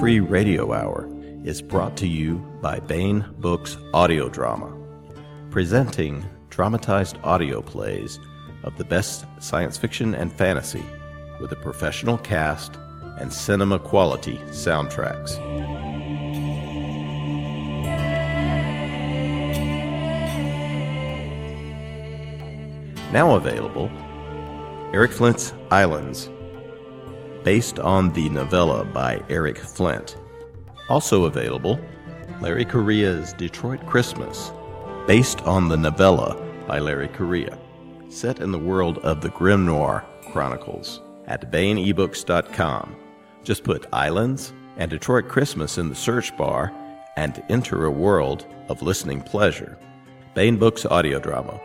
Free Radio Hour is brought to you by Baen Books Audio Drama, presenting dramatized audio plays of the best science fiction and fantasy with a professional cast and cinema quality soundtracks. Now available, Eric Flint's Islands, based on the novella by Eric Flint. Also available, Larry Correia's Detroit Christmas, based on the novella by Larry Correia, set in the world of the Grimnoir Chronicles at BaenEbooks.com. Just put Islands and Detroit Christmas in the search bar and enter a world of listening pleasure. Baen Books Audio Drama.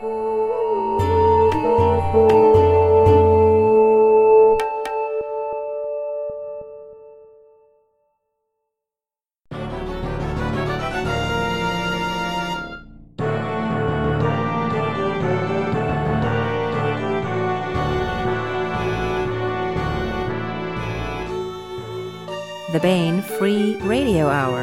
The Free Radio Hour.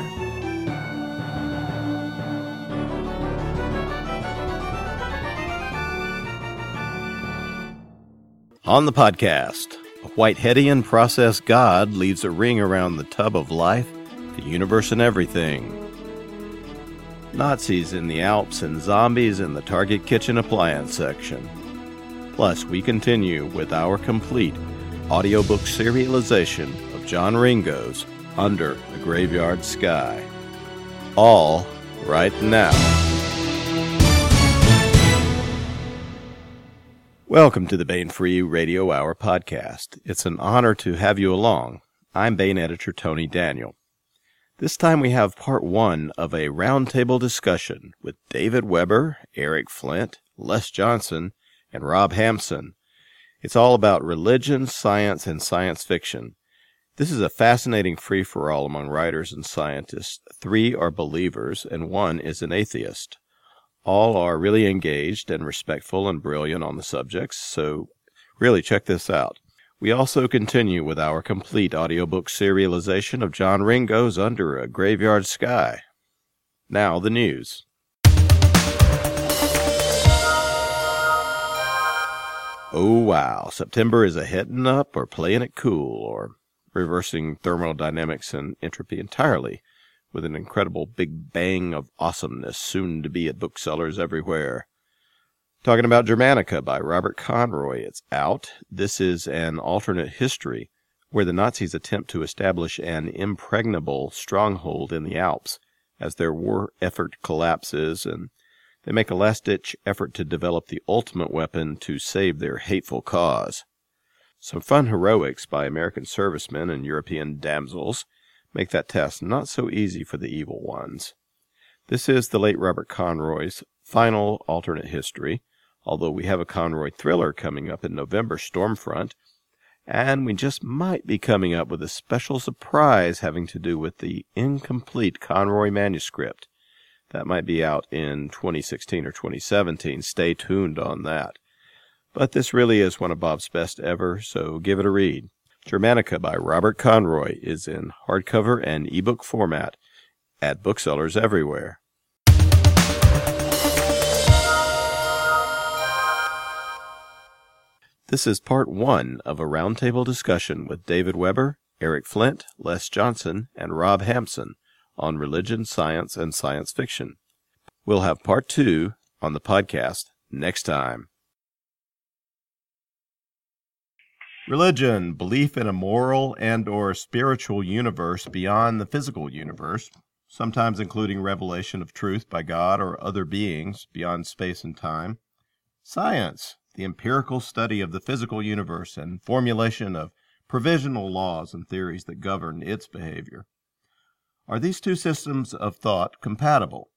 On the podcast, a Whiteheadian process god leaves a ring around the tub of life, the universe, and everything. Nazis in the Alps and zombies in the Target kitchen appliance section. Plus, we continue with our complete audiobook serialization of John Ringo's Under a Graveyard Sky. All right now. Welcome to the Baen Free Radio Hour podcast. It's an honor to have you along. I'm Baen editor Tony Daniel. This time we have part one of a roundtable discussion with David Weber, Eric Flint, Les Johnson, and Rob Hampson. It's all about religion, science, and science fiction. This is a fascinating free for all among writers and scientists. Three are believers, and one is an atheist. All are really engaged and respectful and brilliant on the subjects, so really check this out. We also continue with our complete audiobook serialization of John Ringo's Under a Graveyard Sky. Now, the news. Oh wow, September is a heading up or playing it cool or reversing thermodynamics and entropy entirely with an incredible big bang of awesomeness soon to be at booksellers everywhere. Talking about Germanica by Robert Conroy. It's out. This is an alternate history where the Nazis attempt to establish an impregnable stronghold in the Alps as their war effort collapses and they make a last ditch effort to develop the ultimate weapon to save their hateful cause. Some fun heroics by American servicemen and European damsels make that task not so easy for the evil ones. This is the late Robert Conroy's final alternate history, although we have a Conroy thriller coming up in November, Stormfront, and we just might be coming up with a special surprise having to do with the incomplete Conroy manuscript. That might be out in 2016 or 2017. Stay tuned on that. But this really is one of Bob's best ever, so give it a read. Germanica by Robert Conroy is in hardcover and ebook format at booksellers everywhere. This is part one of a roundtable discussion with David Weber, Eric Flint, Les Johnson, and Rob Hampson on religion, science, and science fiction. We'll have part two on the podcast next time. Religion, belief in a moral and or spiritual universe beyond the physical universe, sometimes including revelation of truth by God or other beings beyond space and time. Science, the empirical study of the physical universe and formulation of provisional laws and theories that govern its behavior. Are these two systems of thought compatible?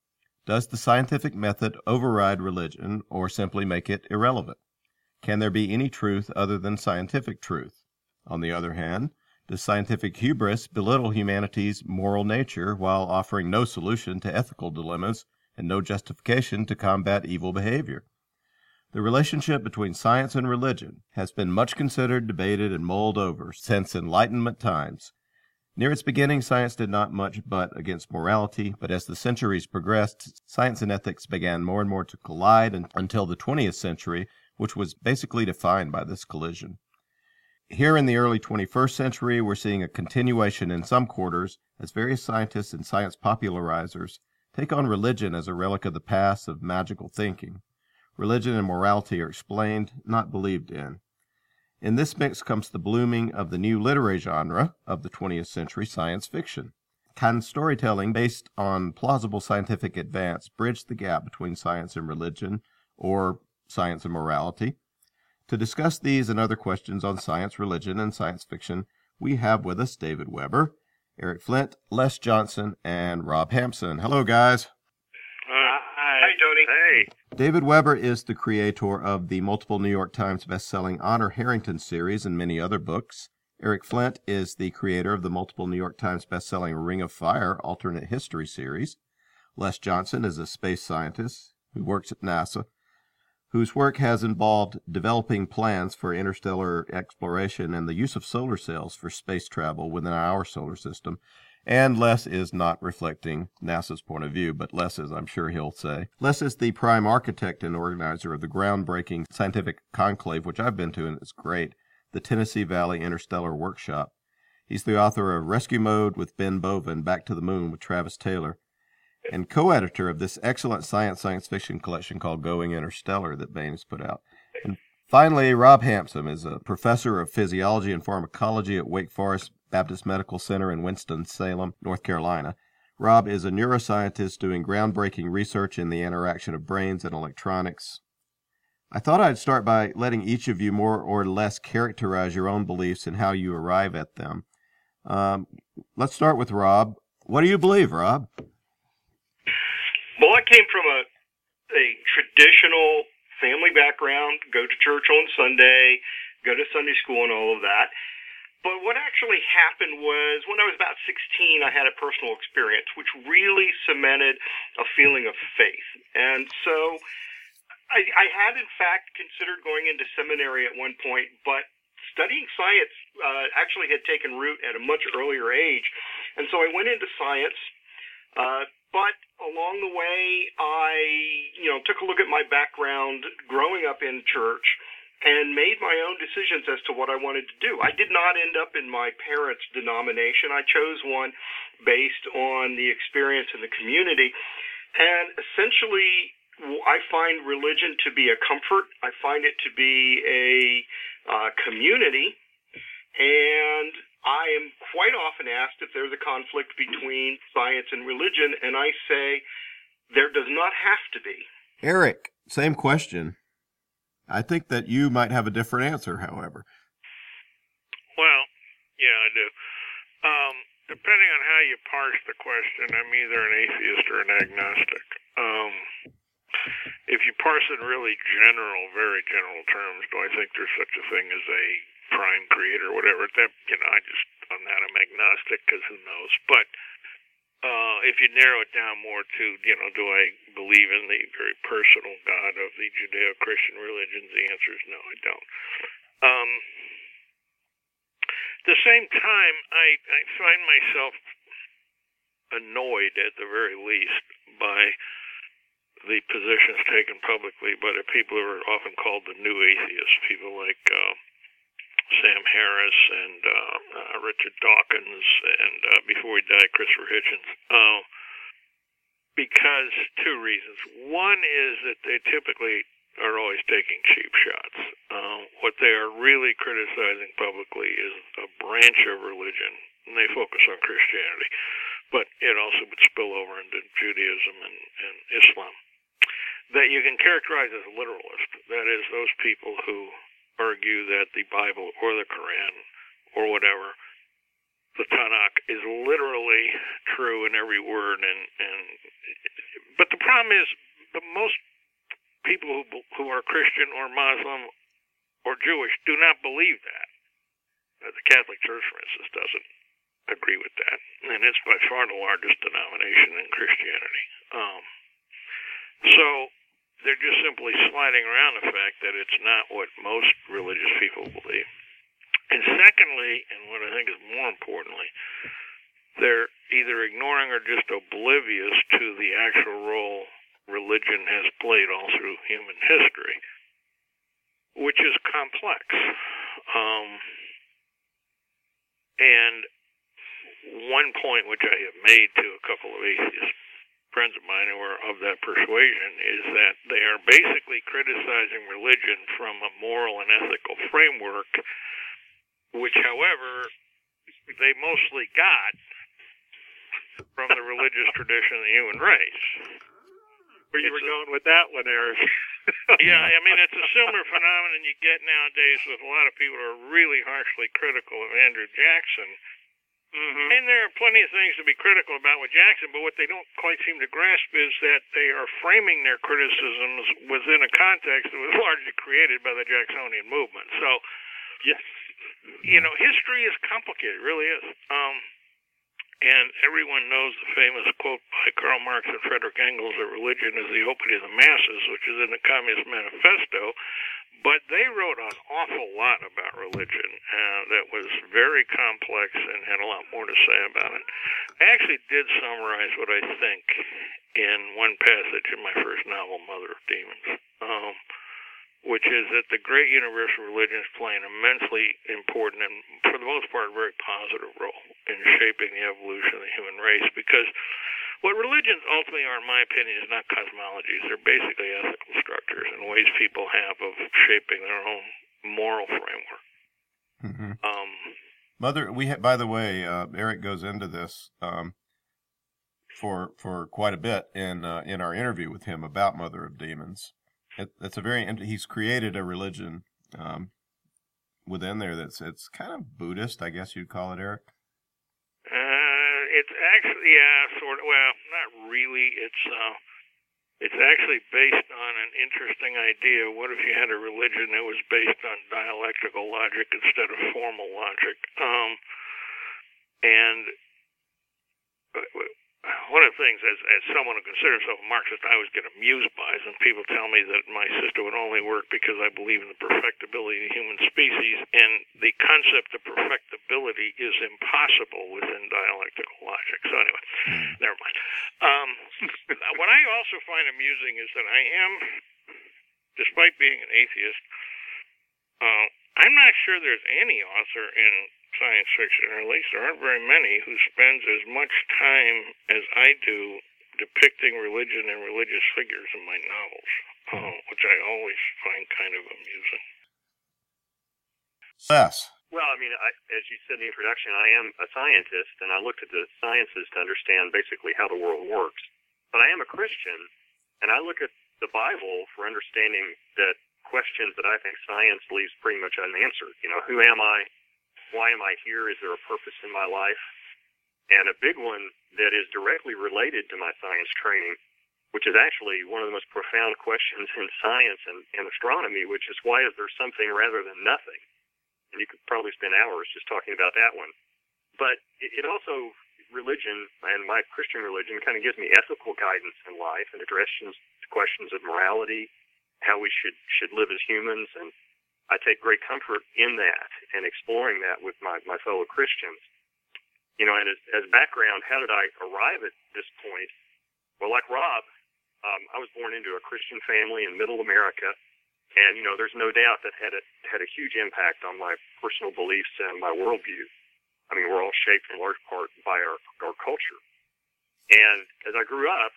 Does the scientific method override religion or simply make it irrelevant? Can there be any truth other than scientific truth? On the other hand, does scientific hubris belittle humanity's moral nature while offering no solution to ethical dilemmas and no justification to combat evil behavior? The relationship between science and religion has been much considered, debated, and mulled over since Enlightenment times. Near its beginning, science did not much butt against morality, but as the centuries progressed, science and ethics began more and more to collide until the 20th century, which was basically defined by this collision. Here in the early 21st century, we're seeing a continuation in some quarters as various scientists and science popularizers take on religion as a relic of the past of magical thinking. Religion and morality are explained, not believed in. In this mix comes the blooming of the new literary genre of the 20th century science fiction. Can storytelling based on plausible scientific advance bridge the gap between science and religion, or science and morality? To discuss these and other questions on science, religion, and science fiction, we have with us David Weber, Eric Flint, Les Johnson, and Rob Hampson. Hello, guys. Uh, hi. Hi, Tony. Hey. David Weber is the creator of the multiple New York Times bestselling Honor Harrington series and many other books. Eric Flint is the creator of the multiple New York Times bestselling Ring of Fire alternate history series. Les Johnson is a space scientist who works at NASA whose work has involved developing plans for interstellar exploration and the use of solar cells for space travel within our solar system. And Les is not reflecting NASA's point of view, but Les is, I'm sure he'll say. Les is the prime architect and organizer of the groundbreaking scientific conclave, which I've been to, and it's great, the Tennessee Valley Interstellar Workshop. He's the author of Rescue Mode with Ben Bova, Back to the Moon with Travis Taylor, and co-editor of this excellent science science fiction collection called Going Interstellar that Baen has put out. And finally, Rob Hampson is a professor of physiology and pharmacology at Wake Forest Baptist Medical Center in Winston-Salem, North Carolina. Rob is a neuroscientist doing groundbreaking research in the interaction of brains and electronics. I thought I'd start by letting each of you more or less characterize your own beliefs and how you arrive at them. Um, let's start with Rob. What do you believe, Rob? Well, I came from a a traditional family background, go to church on Sunday, go to Sunday school and all of that. But what actually happened was when I was about 16, I had a personal experience which really cemented a feeling of faith. And so I, I had, in fact, considered going into seminary at one point, but studying science uh, actually had taken root at a much earlier age. And so I went into science. Uh, but along the way, I, you know, took a look at my background growing up in church and made my own decisions as to what I wanted to do. I did not end up in my parents' denomination. I chose one based on the experience in the community. And essentially, I find religion to be a comfort. I find it to be a uh, community. And I am quite often asked if there's a conflict between science and religion, and I say there does not have to be. Eric, same question. I think that you might have a different answer, however. Well, yeah, I do. Um, depending on how you parse the question, I'm either an atheist or an agnostic. Um, if you parse it in really general, very general terms, do I think there's such a thing as a prime creator or whatever. That you know, I just on that I'm agnostic because who knows. But uh, if you narrow it down more to you know, do I believe in the very personal God of the Judeo-Christian religions? The answer is no, I don't. Um, at the same time, I, I find myself annoyed at the very least by the positions taken publicly by the people who are often called the new atheists, people like uh, Sam Harris and uh, uh, Richard Dawkins, and uh, before he died, Christopher Hitchens. Uh, because two reasons. One is that they typically are always taking cheap shots. Uh, what they are really criticizing publicly is a branch of religion, and they focus on Christianity, but it also would spill over into Judaism and, and Islam. That you can characterize as literalist. That is, those people who argue that the Bible or the Quran or whatever, the Tanakh, is literally true in every word. And, and but the problem is, the most people who who are Christian or Muslim or Jewish do not believe that. The Catholic Church, for instance, doesn't agree with that, and it's by far the largest denomination in Christianity. Um, so they're just simply sliding around the fact that it's not what most religious people believe. And secondly, and what I think is more importantly, they're either ignoring or just oblivious to the actual role religion has played all through human history, which is complex. Um, and one point which I have made to a couple of atheist friends of mine who are of that persuasion is that they are basically criticizing religion from a moral and ethical framework, which, however, they mostly got from the religious tradition of the human race. Where you were going with that one, Eric? yeah, I mean it's a similar phenomenon you get nowadays with a lot of people who are really harshly critical of Andrew Jackson Mm-hmm. And there are plenty of things to be critical about with Jackson, but what they don't quite seem to grasp is that they are framing their criticisms within a context that was largely created by the Jacksonian movement. So, yes, you know, history is complicated, it really is. Um, and everyone knows the famous quote by Karl Marx and Frederick Engels that religion is the opiate of the masses, which is in the Communist Manifesto. But they wrote an awful lot about religion uh, that was very complex and had a lot more to say about it. I actually did summarize what I think in one passage in my first novel, Mother of Demons, um, which is that the great universal religions play an immensely important and, for the most part, very positive role in shaping the evolution of the human race because what religions ultimately are, in my opinion, is not cosmologies. They're basically ethical structures and ways people have of shaping their own moral framework. Mm-hmm. Um, Mother, we ha- by the way, uh, Eric goes into this um, for for quite a bit in uh, in our interview with him about Mother of Demons. It, it's a very he's created a religion um, within there that's it's kind of Buddhist, I guess you'd call it, Eric. It's actually, yeah, sort of. Well, not really. It's uh, it's actually based on an interesting idea. What if you had a religion that was based on dialectical logic instead of formal logic? Um, and uh, one of the things, as, as someone who considers himself a Marxist, I always get amused by is when people tell me that my system would only work because I believe in the perfectibility of the human species, and the concept of perfectibility is impossible within dialectical logic. So anyway, hmm. never mind. Um, what I also find amusing is that I am, despite being an atheist, uh, I'm not sure there's any author in science fiction, or at least there aren't very many, who spends as much time as I do depicting religion and religious figures in my novels, uh, which I always find kind of amusing. Yes. Well, I mean, I, as you said in the introduction, I am a scientist, and I looked at the sciences to understand basically how the world works. But I am a Christian, and I look at the Bible for understanding that questions that I think science leaves pretty much unanswered. You know, who am I? Why am I here? Is there a purpose in my life? And a big one that is directly related to my science training, which is actually one of the most profound questions in science and, and astronomy, which is why is there something rather than nothing? And you could probably spend hours just talking about that one. But it, it also, religion and my Christian religion kind of gives me ethical guidance in life and addresses questions of morality, how we should should live as humans, and I take great comfort in that and exploring that with my, my fellow Christians. You know, and as, as background, how did I arrive at this point? Well, like Rob, um, I was born into a Christian family in Middle America, and you know, there's no doubt that had a had a huge impact on my personal beliefs and my worldview. I mean, we're all shaped in large part by our our culture. And as I grew up,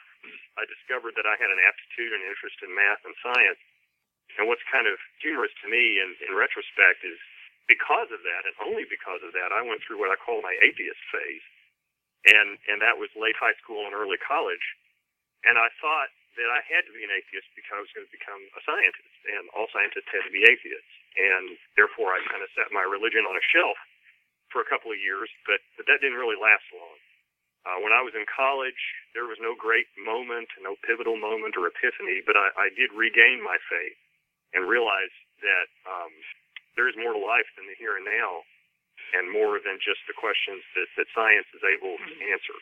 I discovered that I had an aptitude and interest in math and science, and what's kind of humorous to me in, in retrospect is because of that, and only because of that, I went through what I call my atheist phase. And, and that was late high school and early college. And I thought that I had to be an atheist because I was going to become a scientist, and all scientists had to be atheists. And therefore, I kind of set my religion on a shelf for a couple of years, but, but that didn't really last long. Uh, when I was in college, there was no great moment, no pivotal moment or epiphany, but I, I did regain my faith and realize that um, there is more to life than the here and now, and more than just the questions that, that science is able to answer.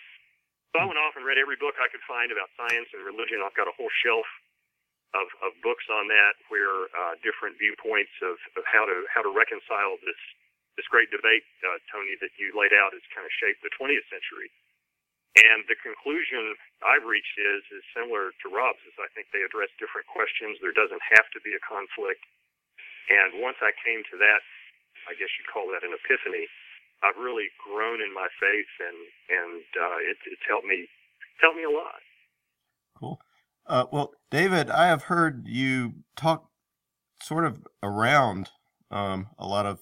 So I went off and read every book I could find about science and religion. I've got a whole shelf of, of books on that, where uh, different viewpoints of, of how to how to reconcile this this great debate, uh, Tony, that you laid out has kind of shaped the 20th century. And the conclusion I've reached is is similar to Rob's. Is I think they address different questions. There doesn't have to be a conflict. And once I came to that, I guess you'd call that an epiphany. I've really grown in my faith, and and uh, it, it's helped me helped me a lot. Cool. Uh, well, David, I have heard you talk sort of around um, a lot of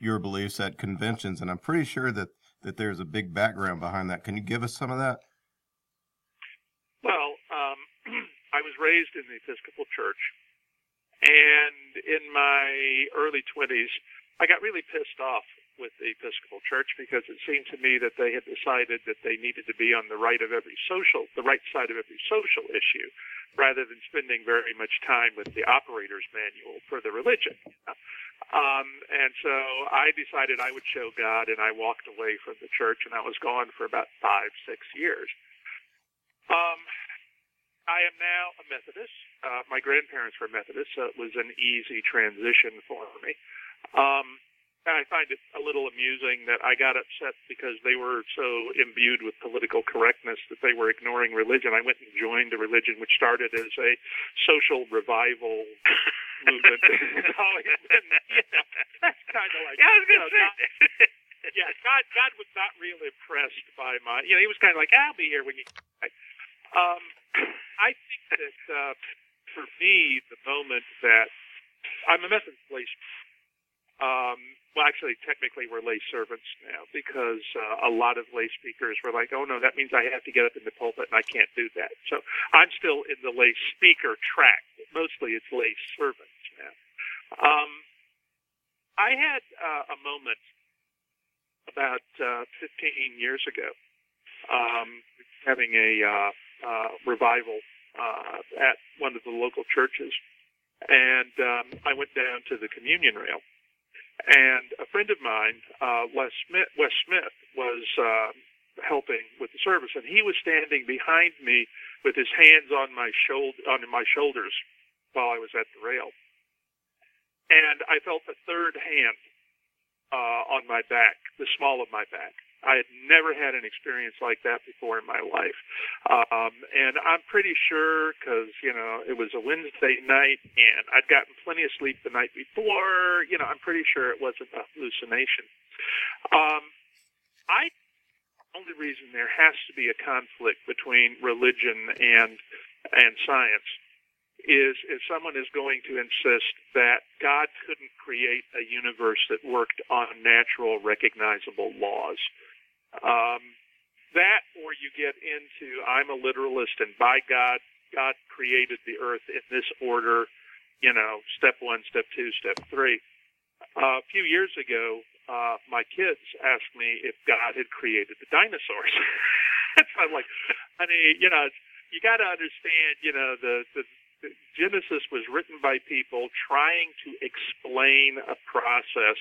your beliefs at conventions, and I'm pretty sure that that there's a big background behind that. Can you give us some of that? Well, um, I was raised in the Episcopal Church, and in my early 20s, I got really pissed off with the Episcopal Church because it seemed to me that they had decided that they needed to be on the right of every social, the right side of every social issue, rather than spending very much time with the operator's manual for the religion. Um, and so I decided I would show God, and I walked away from the church, and I was gone for about five, six years. Um, I am now a Methodist. Uh, my grandparents were Methodists, so it was an easy transition for me. Um, I find it a little amusing that I got upset because they were so imbued with political correctness that they were ignoring religion. I went and joined a religion which started as a social revival movement. it's always been, you know, that's kind of like, yeah, I was gonna know, say. God, yeah, God, God was not real impressed by my, you know, he was kind of like, I'll be here when you. Um, I think that uh, for me, the moment that I'm a Methodist um, well, actually, technically, we're lay servants now because uh, a lot of lay speakers were like, "Oh no, that means I have to get up in the pulpit, and I can't do that." So I'm still in the lay speaker track. Mostly, it's lay servants now. Um, I had uh, a moment about uh, 15 years ago, um, having a uh, uh, revival uh, at one of the local churches, and um, I went down to the communion rail and a friend of mine, uh, Les Smith, Wes Smith, was uh, helping with the service, and he was standing behind me with his hands on my shoulder, on my shoulders, while I was at the rail. And I felt a third hand uh, on my back, the small of my back. I had never had an experience like that before in my life. Um, and I'm pretty sure because, you know, it was a Wednesday night and I'd gotten plenty of sleep the night before, you know, I'm pretty sure it wasn't a hallucination. Um, I, the only reason there has to be a conflict between religion and, and science is if someone is going to insist that God couldn't create a universe that worked on natural, recognizable laws. Um, that, or you get into I'm a literalist, and by God, God created the earth in this order. You know, step one, step two, step three. Uh, a few years ago, uh, my kids asked me if God had created the dinosaurs. I'm like, honey, you know, you got to understand, you know, the, the Genesis was written by people trying to explain a process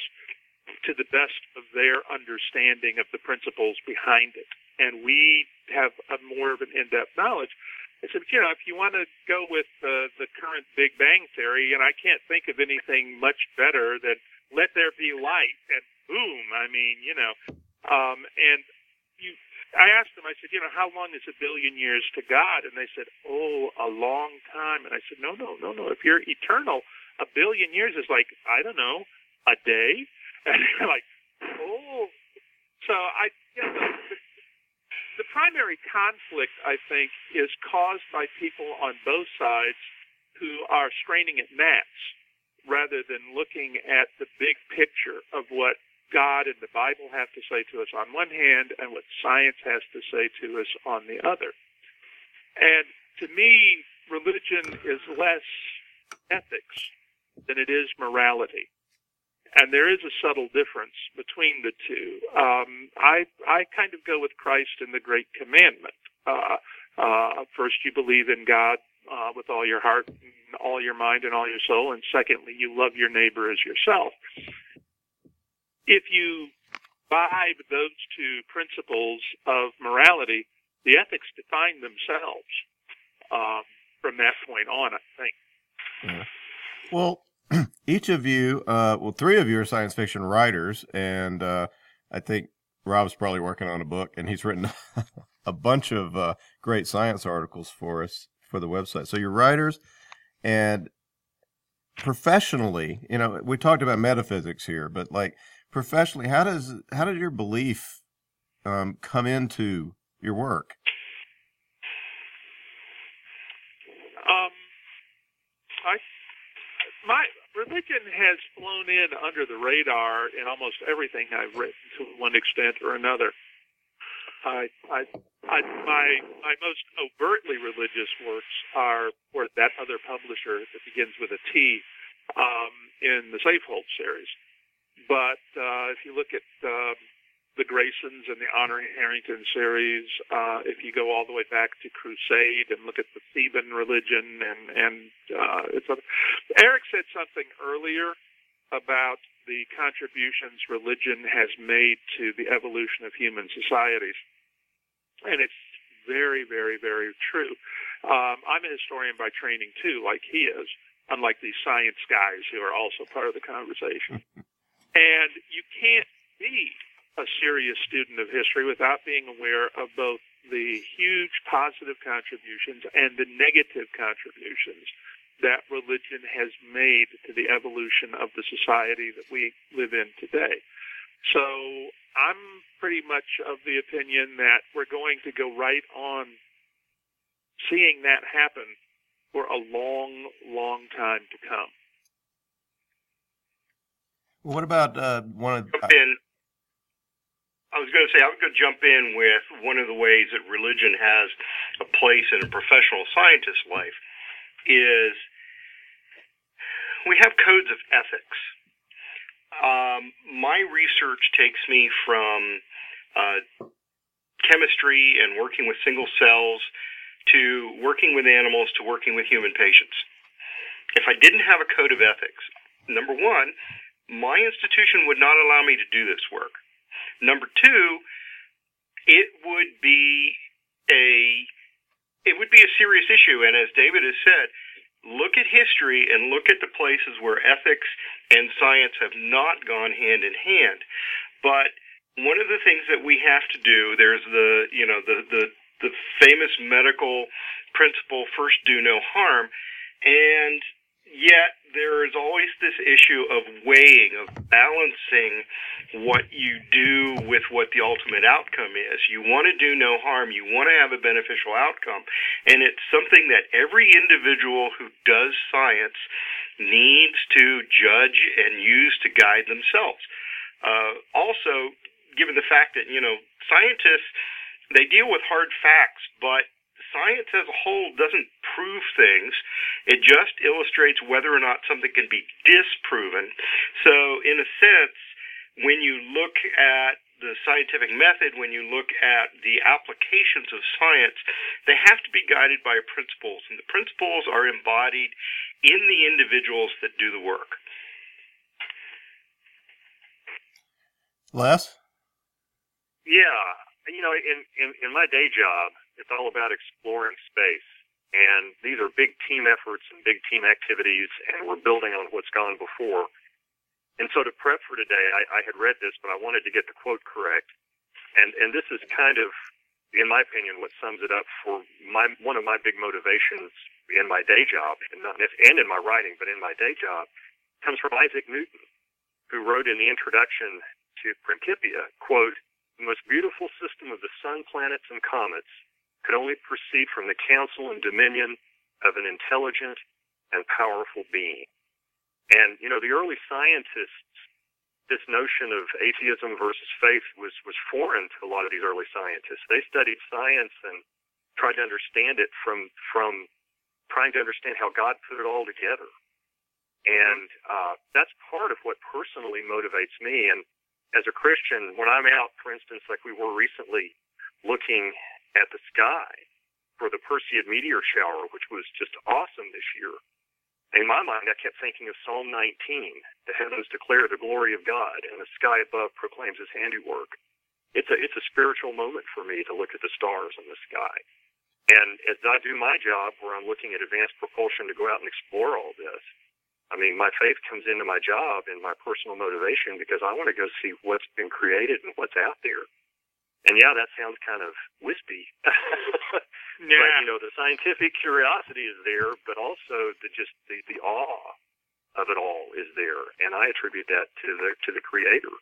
to the best of their understanding of the principles behind it. And we have a more of an in-depth knowledge. I said, you know, if you want to go with uh, the current Big Bang theory, and I can't think of anything much better than let there be light, and boom, I mean, you know, um, and you I asked them, I said, you know, how long is a billion years to God? And they said, oh, a long time. And I said, no, no, no, no. If you're eternal, a billion years is like, I don't know, a day. And like, oh. So I, you know, the, the primary conflict, I think, is caused by people on both sides who are straining at gnats rather than looking at the big picture of what God and the Bible have to say to us on one hand and what science has to say to us on the other. And to me, religion is less ethics than it is morality. And there is a subtle difference between the two. Um, I, I kind of go with Christ in the Great Commandment. Uh, uh, first, you believe in God uh, with all your heart, and all your mind, and all your soul. And secondly, you love your neighbor as yourself if you vibe those two principles of morality, the ethics define themselves um, from that point on, I think. Yeah. Well, each of you, uh, well, three of you are science fiction writers, and uh, I think Rob's probably working on a book, and he's written a bunch of uh, great science articles for us for the website. So you're writers, and professionally, you know, we talked about metaphysics here, but like professionally, how does how did your belief um, come into your work? Um, I my religion has flown in under the radar in almost everything I've written to one extent or another. I, I, I, my my most overtly religious works are for that other publisher that begins with a T um, in the Safehold series. But uh, if you look at uh, the Graysons and the Honor Harrington series, uh, if you go all the way back to Crusade and look at the Theban religion, and and uh, it's a, Eric said something earlier about the contributions religion has made to the evolution of human societies, and it's very, very, very true. Um, I'm a historian by training too, like he is, unlike these science guys who are also part of the conversation. and you can't be a serious student of history without being aware of both the huge positive contributions and the negative contributions that religion has made to the evolution of the society that we live in today. So I'm pretty much of the opinion that we're going to go right on seeing that happen for a long, long time to come. What about uh, one of? Uh, I was going to say, I was going to jump in with one of the ways that religion has a place in a professional scientist's life is we have codes of ethics. Um, my research takes me from uh, chemistry and working with single cells to working with animals to working with human patients. If I didn't have a code of ethics, number one, my institution would not allow me to do this work. Number two, it would be a it would be a serious issue. And as David has said, look at history and look at the places where ethics and science have not gone hand in hand. But one of the things that we have to do, there's the you know the the the famous medical principle, first do no harm, and yet there is always this issue of weighing, of balancing what you do with what the ultimate outcome is. You want to do no harm, you want to have a beneficial outcome, and it's something that every individual who does science needs to judge and use to guide themselves. Uh, also, given the fact that, you know, scientists, they deal with hard facts, but science as a whole doesn't prove things. It just illustrates whether or not something can be disproven. So, in a sense, when you look at the scientific method, when you look at the applications of science, they have to be guided by principles, and the principles are embodied in the individuals that do the work. Les? Yeah, you know, in, in, in my day job, it's all about exploring space. And these are big team efforts and big team activities, and we're building on what's gone before. And so to prep for today, I, I had read this, but I wanted to get the quote correct. And, and this is kind of, in my opinion, what sums it up for my, one of my big motivations in my day job, and, not, and in my writing, but in my day job, comes from Isaac Newton, who wrote in the introduction to Principia, quote, the most beautiful system of the sun, planets, and comets could only proceed from the counsel and dominion of an intelligent and powerful being. And, you know, the early scientists, this notion of atheism versus faith was, was foreign to a lot of these early scientists. They studied science and tried to understand it from, from trying to understand how God put it all together. And uh, that's part of what personally motivates me. And as a Christian, when I'm out, for instance, like we were recently looking at the sky for the Perseid meteor shower, which was just awesome this year. In my mind, I kept thinking of Psalm 19. The heavens declare the glory of God, and the sky above proclaims his handiwork. It's a, it's a spiritual moment for me to look at the stars in the sky. And as I do my job, where I'm looking at advanced propulsion to go out and explore all this, I mean, my faith comes into my job and my personal motivation because I want to go see what's been created and what's out there. And yeah, that sounds kind of wispy. Yeah. But you know, the scientific curiosity is there, but also the just the, the awe of it all is there, and I attribute that to the to the creator.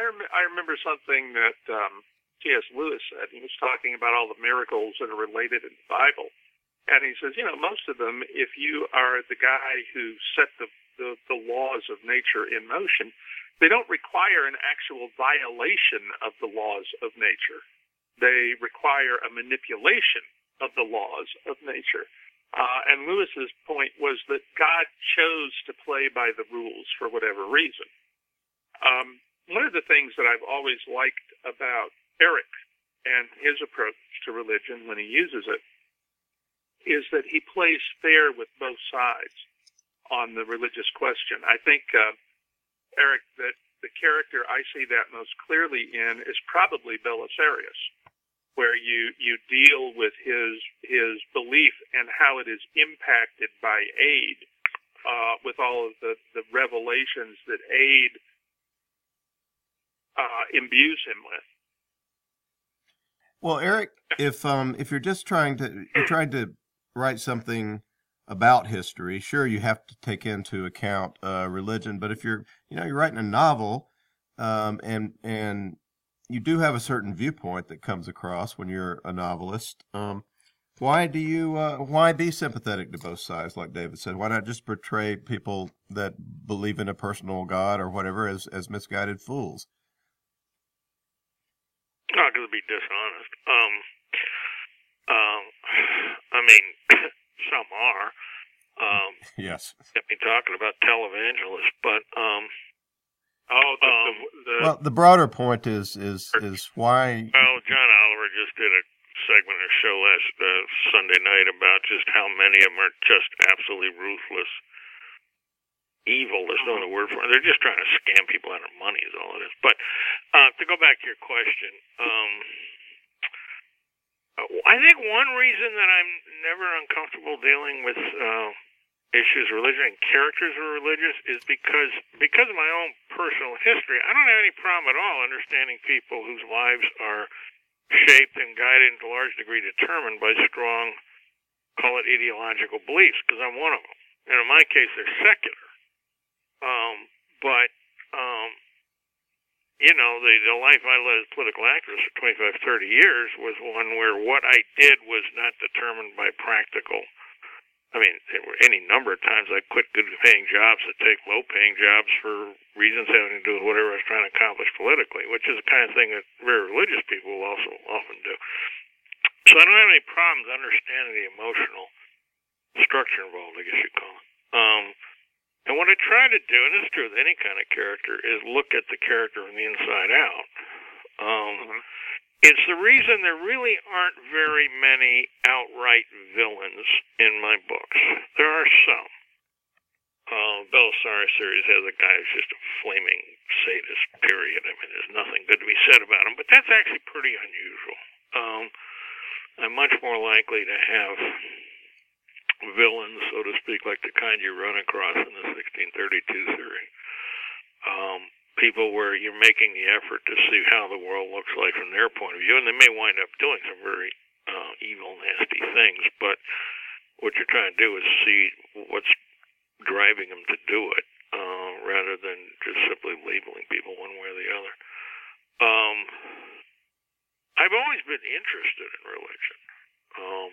I, rem- I remember something that um, C.S. Lewis said. He was talking about all the miracles that are related in the Bible. And he says, you know, most of them, if you are the guy who set the, the, the laws of nature in motion, they don't require an actual violation of the laws of nature. They require a manipulation of the laws of nature. Uh, and Lewis's point was that God chose to play by the rules for whatever reason. Um, one of the things that I've always liked about Eric and his approach to religion when he uses it is that he plays fair with both sides on the religious question. I think, uh, Eric, that the character I see that most clearly in is probably Belisarius, where you, you deal with his his belief and how it is impacted by Aide, uh, with all of the, the revelations that Aide uh, imbues him with. Well, Eric, if um if you're just trying to you're trying to write something about history, sure you have to take into account uh, religion. But if you're you know you're writing a novel, um, and and you do have a certain viewpoint that comes across when you're a novelist. Um, why do you uh, why be sympathetic to both sides, like David said? Why not just portray people that believe in a personal God or whatever as as misguided fools? Not going to be dishonest. Um, um, I mean, some are. Um, Yes. get me talking about televangelists, but um, Oh, the, Um, the, the Well, the broader point is is is why well, John Oliver just did a segment or show last uh, Sunday night about just how many of them are just absolutely ruthless, evil. There's no other word for it. They're just trying to scam people out of money, is all it is. But uh, to go back to your question, um, I think one reason that I'm never uncomfortable dealing with uh, issues religion and characters of religious is because because of my own personal history. I don't have any problem at all understanding people whose lives are shaped and guided to a large degree determined by strong, call it ideological beliefs, because I'm one of them. And in my case, they're secular. Um, but um, you know, the, the life I led as a political activist for 25, 30 years was one where what I did was not determined by practical. I mean, there were any number of times I quit good paying jobs to take low paying jobs for reasons having to do with whatever I was trying to accomplish politically, which is the kind of thing that very religious people will also often do. So I don't have any problems understanding the emotional structure involved, I guess you'd call it. Um, and what I try to do, and this is true with any kind of character, is look at the character from the inside out. Um, It's the reason there really aren't very many outright villains in my books. There are some. Uh, Belisarius series has a guy who's just a flaming sadist, period. I mean, there's nothing good to be said about him, but that's actually pretty unusual. Um, I'm much more likely to have villains, so to speak, like the kind you run across in the 1632 series. Um, people where you're making the effort to see how the world looks like from their point of view, and they may wind up doing some very uh, evil, nasty things, but what you're trying to do is see what's driving them to do it, uh, rather than just simply labeling people one way or the other. Um, I've always been interested in religion. Um,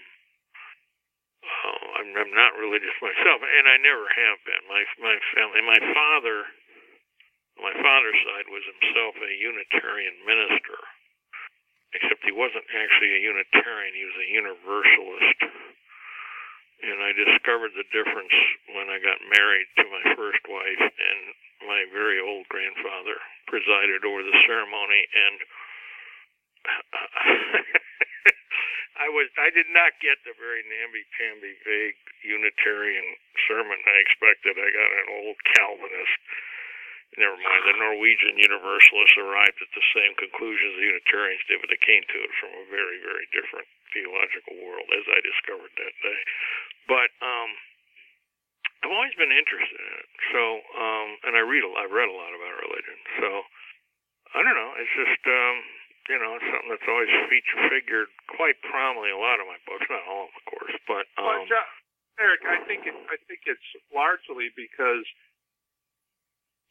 uh, I'm, I'm not religious myself, and I never have been. My my family, my father, my father's side was himself a Unitarian minister, except he wasn't actually a Unitarian; he was a Universalist. And I discovered the difference when I got married to my first wife, and my very old grandfather presided over the ceremony, and I was I did not get the very namby-pamby, vague Unitarian sermon I expected. I got an old Calvinist. Never mind, the Norwegian Universalists arrived at the same conclusions the Unitarians did, but they came to it from a very, very different theological world, as I discovered that day. But um, I've always been interested in it. So, um, and I read a, I've read a lot about religion. So, I don't know. It's just, um, you know, something that's always feature figured quite prominently in a lot of my books. Not all of them, of course, but um, well, John, Eric, I think it, I think it's largely because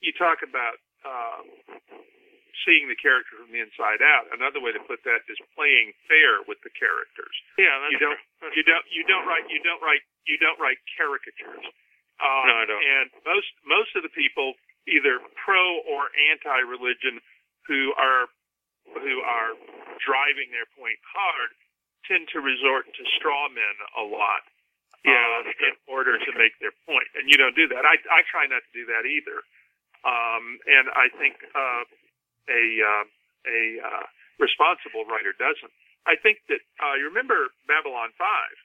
you talk about um, seeing the character from the inside out. Another way to put that is playing fair with the characters. yeah, that's you don't true. You don't you don't write you don't write you don't write caricatures. Um, No, I don't. And most most of the people, either pro or anti religion, who are who are driving their point hard, tend to resort to straw men a lot. Yeah, true. in order to make their point. and you don't do that. I I try not to do that either. Um, and I think uh, a uh, a uh, responsible writer doesn't. I think that uh, you remember Babylon Five.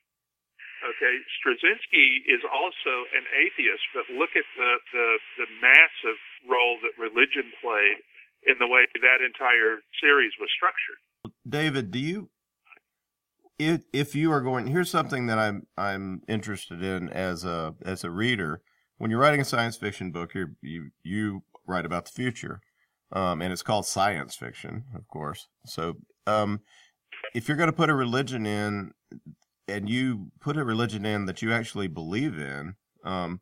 Okay, Straczynski is also an atheist, but look at the, the the massive role that religion played in the way that entire series was structured. David, do you if if you are going here's something that I'm I'm interested in as a as a reader. When you're writing a science fiction book, you you you write about the future. Um, and it's called science fiction, of course. So, um, if you're going to put a religion in, and you put a religion in that you actually believe in, um,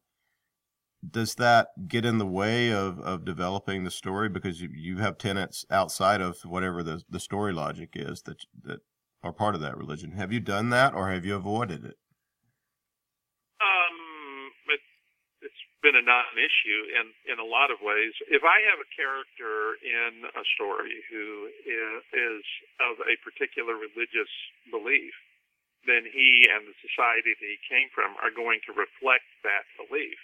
does that get in the way of, of developing the story because you, you have tenets outside of whatever the, the story logic is that that are part of that religion? Have you done that, or have you avoided it? Um, it, it's been a non-issue in in a lot of ways. If I have a character in a story who is of a particular religious belief, then he and the society that he came from are going to reflect that belief.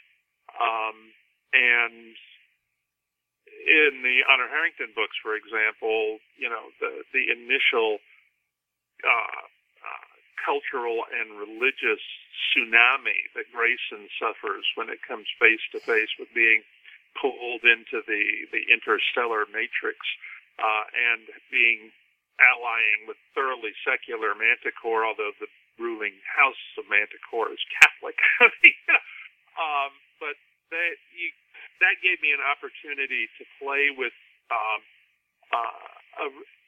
Um, and in the Honor Harrington books, for example, you know the the initial uh, uh, cultural and religious tsunami that Grayson suffers when it comes face to face with being pulled into the the interstellar matrix uh, and being allying with thoroughly secular Manticore, although the ruling house of Manticore is Catholic. um, but that you, that gave me an opportunity to play with um, uh, a,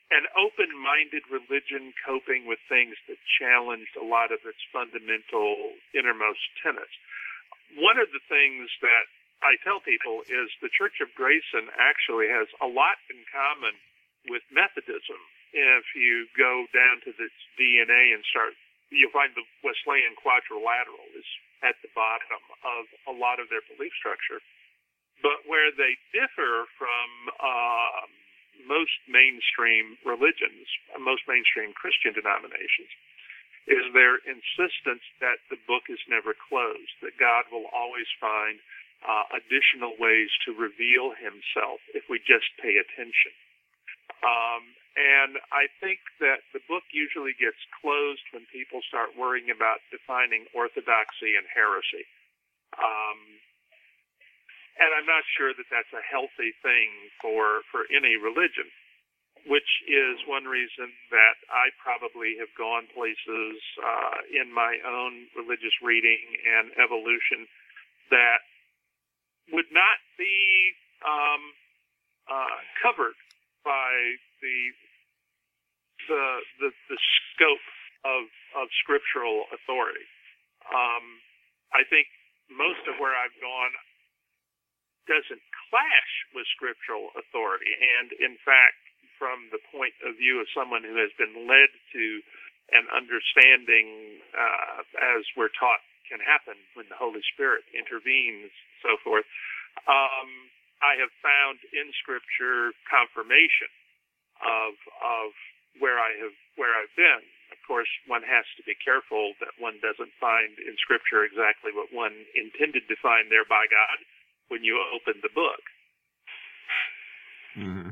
an open-minded religion coping with things that challenged a lot of its fundamental innermost tenets. One of the things that I tell people is the Church of Grayson actually has a lot in common with Methodism. If you go down to its DNA and start, you'll find the Wesleyan quadrilateral is at the bottom of a lot of their belief structure. But where they differ from um, most mainstream religions, most mainstream Christian denominations, is their insistence that the book is never closed, that God will always find uh, additional ways to reveal himself if we just pay attention. Um, and I think that the book usually gets closed when people start worrying about defining orthodoxy and heresy. Um, and I'm not sure that that's a healthy thing for, for any religion, which is one reason that I probably have gone places uh, in my own religious reading and evolution that would not be um, uh, covered by the the the, the scope of of scriptural authority. Um, I think most of where I've gone doesn't clash with scriptural authority, and in fact, from the point of view of someone who has been led to an understanding, uh, as we're taught can happen when the Holy Spirit intervenes, so forth. Um, I have found in Scripture confirmation of of where I have where I've been. Of course, one has to be careful that one doesn't find in Scripture exactly what one intended to find there by God when you open the book. Mm-hmm.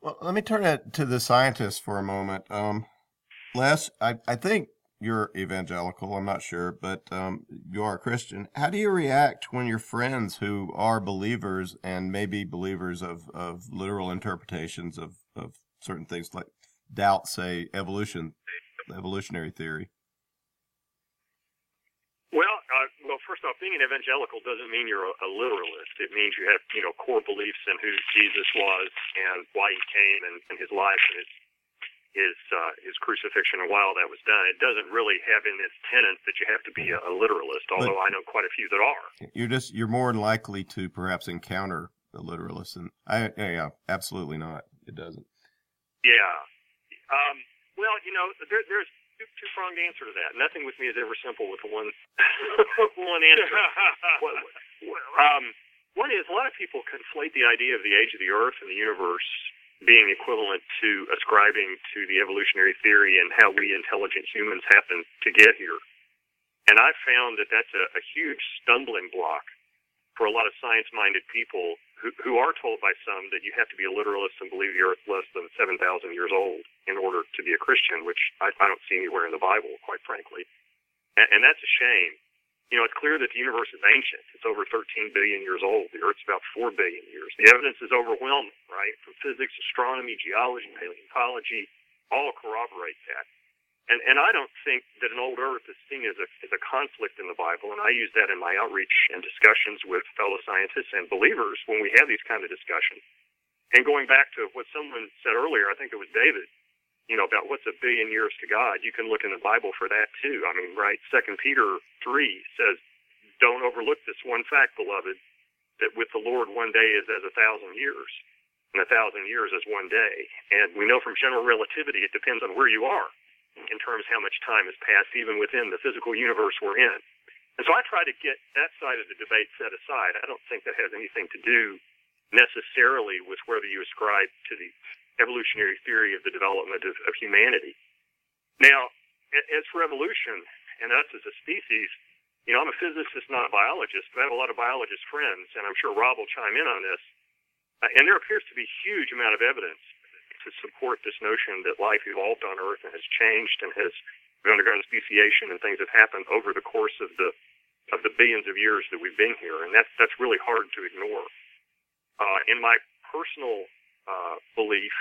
Well, let me turn it to the scientists for a moment. Um, Les, I, I think you're evangelical. I'm not sure, but um, you are a Christian. How do you react when your friends who are believers and maybe believers of, of literal interpretations of, of certain things like doubt, say, evolution, evolutionary theory? Well, uh, well, first off, being an evangelical doesn't mean you're a, a literalist. It means you have, you know, core beliefs in who Jesus was and why he came and, and his life and his his uh, his crucifixion and why all that was done. It doesn't really have in its tenets that you have to be a, a literalist, although I know quite a few that are. You're just you're more likely to perhaps encounter a literalist, and I yeah, absolutely not. It doesn't. Yeah. Um, well, you know, there, there's two, two pronged answer to that. Nothing with me is ever simple with one one answer. well, um, one is a lot of people conflate the idea of the age of the Earth and the universe being equivalent to ascribing to the evolutionary theory and how we intelligent humans happen to get here. And I've found that that's a, a huge stumbling block for a lot of science minded people who, are told by some that you have to be a literalist and believe the earth less than 7,000 years old in order to be a Christian, which I, I don't see anywhere in the Bible, quite frankly. And, and that's a shame you know, it's clear that the universe is ancient. It's over 13 billion years old. The Earth's about 4 billion years. The evidence is overwhelming, right? From physics, astronomy, geology, paleontology, all corroborate that. And, and I don't think that an old Earth is seen as a, as a conflict in the Bible, and I use that in my outreach and discussions with fellow scientists and believers when we have these kind of discussions. And going back to what someone said earlier, I think it was David, you know, about what's a billion years to God, you can look in the Bible for that too. I mean, right? Second Peter three says, "Don't overlook this one fact, beloved, that with the Lord one day is as a thousand years, and a thousand years is one day." And we know from general relativity, it depends on where you are in terms of how much time has passed, even within the physical universe we're in. And so I try to get that side of the debate set aside. I don't think that has anything to do necessarily with whether you ascribe to the evolutionary theory of the development of, of humanity. Now, as for evolution and us as a species, you know, I'm a physicist, not a biologist, but I have a lot of biologist friends, and I'm sure Rob will chime in on this. Uh, and there appears to be huge amount of evidence to support this notion that life evolved on Earth and has changed and has undergone speciation and things have happened over the course of the of the billions of years that we've been here, and that's that's really hard to ignore. Uh, in my personal uh, belief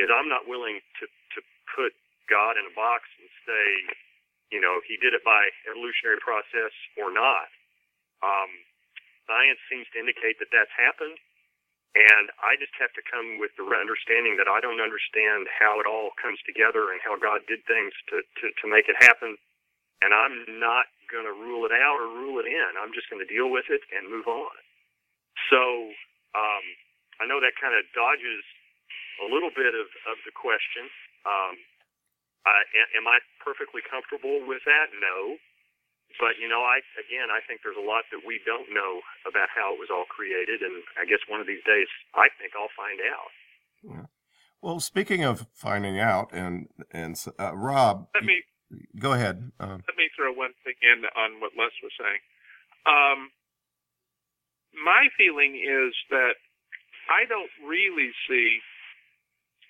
is I'm not willing to, to put God in a box and say, you know, he did it by evolutionary process or not. Um, science seems to indicate that that's happened. And I just have to come with the understanding that I don't understand how it all comes together and how God did things to, to, to make it happen. And I'm not going to rule it out or rule it in. I'm just going to deal with it and move on. So, um, I know that kind of dodges a little bit of, of the question. Um, I, am I perfectly comfortable with that? No. But, you know, I, again, I think there's a lot that we don't know about how it was all created. And I guess one of these days, I think I'll find out. Yeah. Well, speaking of finding out, and and uh, Rob, let me go ahead. Um, let me throw one thing in on what Les was saying. Um, my feeling is that I don't really see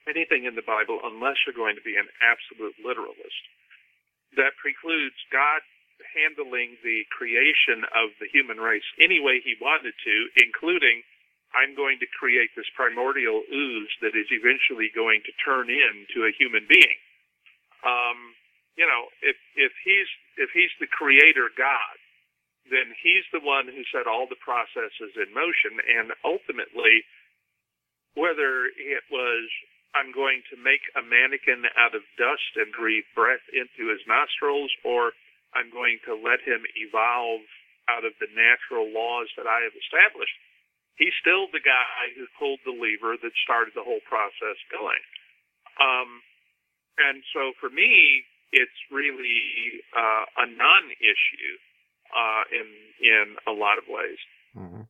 anything in the Bible unless you're going to be an absolute literalist. That precludes God handling the creation of the human race any way he wanted to, including I'm going to create this primordial ooze that is eventually going to turn into a human being. Um, you know, if if he's if he's the creator God, then he's the one who set all the processes in motion, and ultimately whether it was I'm going to make a mannequin out of dust and breathe breath into his nostrils, or I'm going to let him evolve out of the natural laws that I have established. He's still the guy who pulled the lever that started the whole process going. Um, and so for me, it's really uh, a non-issue uh, in in a lot of ways. Mm-hmm.